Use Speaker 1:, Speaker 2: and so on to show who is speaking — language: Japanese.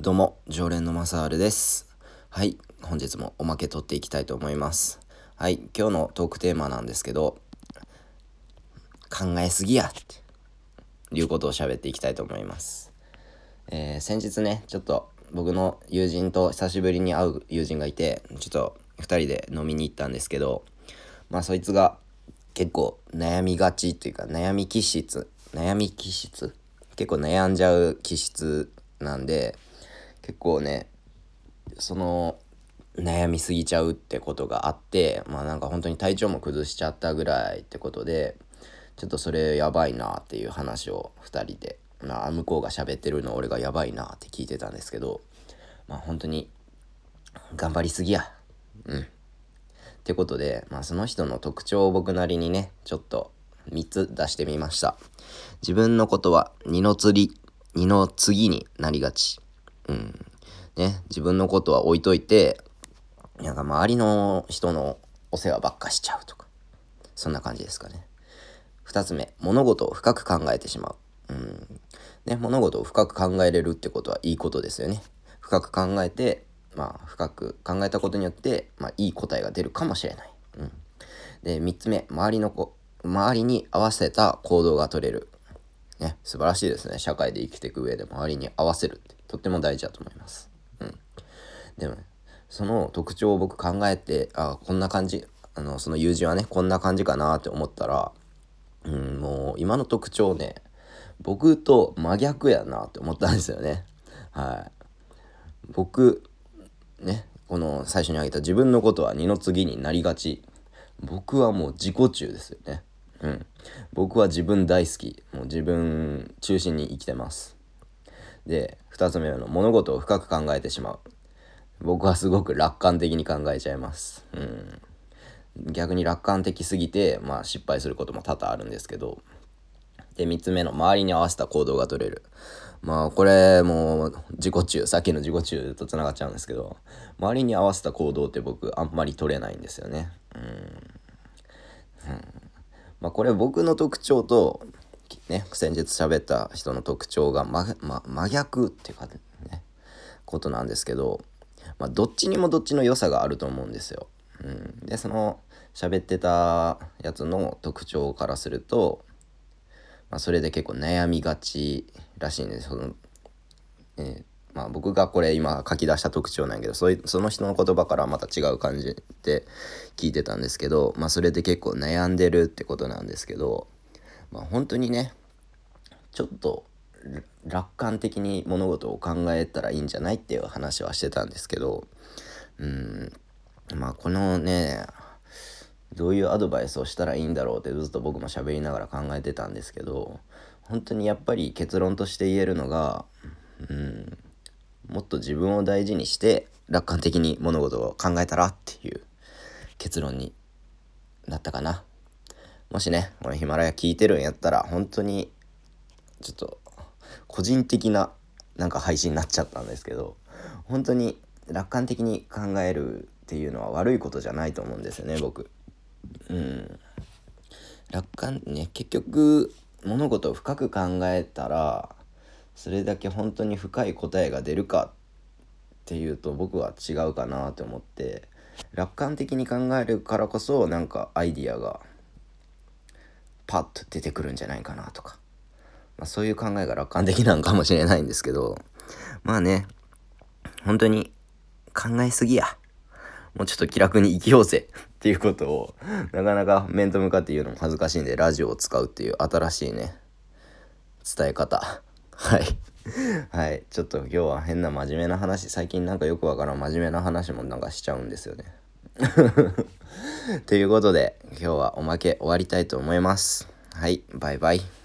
Speaker 1: どうも、常連のマサールです。はい、本日もおまけ取っていきたいと思います。はい、今日のトークテーマなんですけど、考えすぎやっていうことを喋っていきたいと思います。えー先日ね、ちょっと僕の友人と久しぶりに会う友人がいて、ちょっと2人で飲みに行ったんですけど、まあそいつが結構悩みがちっていうか悩み気質、悩み気質？結構悩んじゃう気質なんで、結構ねその悩みすぎちゃうってことがあってまあなんか本当に体調も崩しちゃったぐらいってことでちょっとそれやばいなっていう話を2人で、まあ、向こうが喋ってるの俺がやばいなって聞いてたんですけどまあ本当に頑張りすぎや。うん。ってことで、まあ、その人の特徴を僕なりにねちょっと3つ出してみました。自分のことは二の釣り二の次になりがち。うん。ね自分のことは置いといてなんか周りの人のお世話ばっかしちゃうとかそんな感じですかね。2つ目物事を深く考えてしまう。うん。ね物事を深く考えれるってことはいいことですよね。深く考えてまあ深く考えたことによって、まあ、いい答えが出るかもしれない、うん、で3つ目周りの子周りに合わせた行動が取れる。ね素晴らしいですね。社会で生きていく上で周りに合わせるってとっても大事だと思います。でもねその特徴を僕考えてあこんな感じあのその友人はねこんな感じかなって思ったらうんもう今の特徴ね僕と真逆やなって思ったんですよね。はい。僕ねこの最初に挙げた自分のことは二の次になりがち。僕はもう自己中ですよね。うん。僕は自分大好き。もう自分中心に生きてます。で2つ目の物事を深く考えてしまう。僕はすごく楽観的に考えちゃいます。うん。逆に楽観的すぎてまあ失敗することも多々あるんですけど。で3つ目の周りに合わせた行動が取れる。まあこれもう自己中さっきの自己中とつながっちゃうんですけど。周りに合わせた行動って僕あんまり取れないんですよね。うん、うん、まあこれ僕の特徴とね先日喋った人の特徴が真,、ま、真逆っていうかねことなんですけど。まあどっちにもどっちの良さがあると思うんですよ。うん、でその喋ってたやつの特徴からすると、まあ、それで結構悩みがちらしいんですその、えーまあ、僕がこれ今書き出した特徴なんやけどそいその人の言葉からまた違う感じで聞いてたんですけど、まあ、それで結構悩んでるってことなんですけど、まあ、本当にねちょっと楽観的に物事を考えたらいいんじゃないっていう話はしてたんですけどうんまあこのねどういうアドバイスをしたらいいんだろうってずっと僕も喋りながら考えてたんですけど本当にやっぱり結論として言えるのがうんもっと自分を大事にして楽観的に物事を考えたらっていう結論になったかな。もしねこのヒマラヤ聞いてるんやったら本当にちょっと個人的ななんか配信になっちゃったんですけど本当に楽観的に考えるっていうのは悪いことじゃないと思うんですよね僕。うん楽観ね結局物事を深く考えたらそれだけ本当に深い答えが出るかっていうと僕は違うかなと思って楽観的に考えるからこそなんかアイディアがパッと出てくるんじゃないかなとか、まあ、そういう考えが楽観的なんかもしれないんですけどまあね本当に考えすぎや。もうちょっと気楽に生きようぜ。っていうことをなかなか面と向かって言うのも恥ずかしいんでラジオを使うっていう新しいね伝え方。はい。はい。ちょっと今日は変な真面目な話。最近なんかよくわからん真面目な話もなんかしちゃうんですよね。ということで今日はおまけ終わりたいと思います。はい。バイバイ。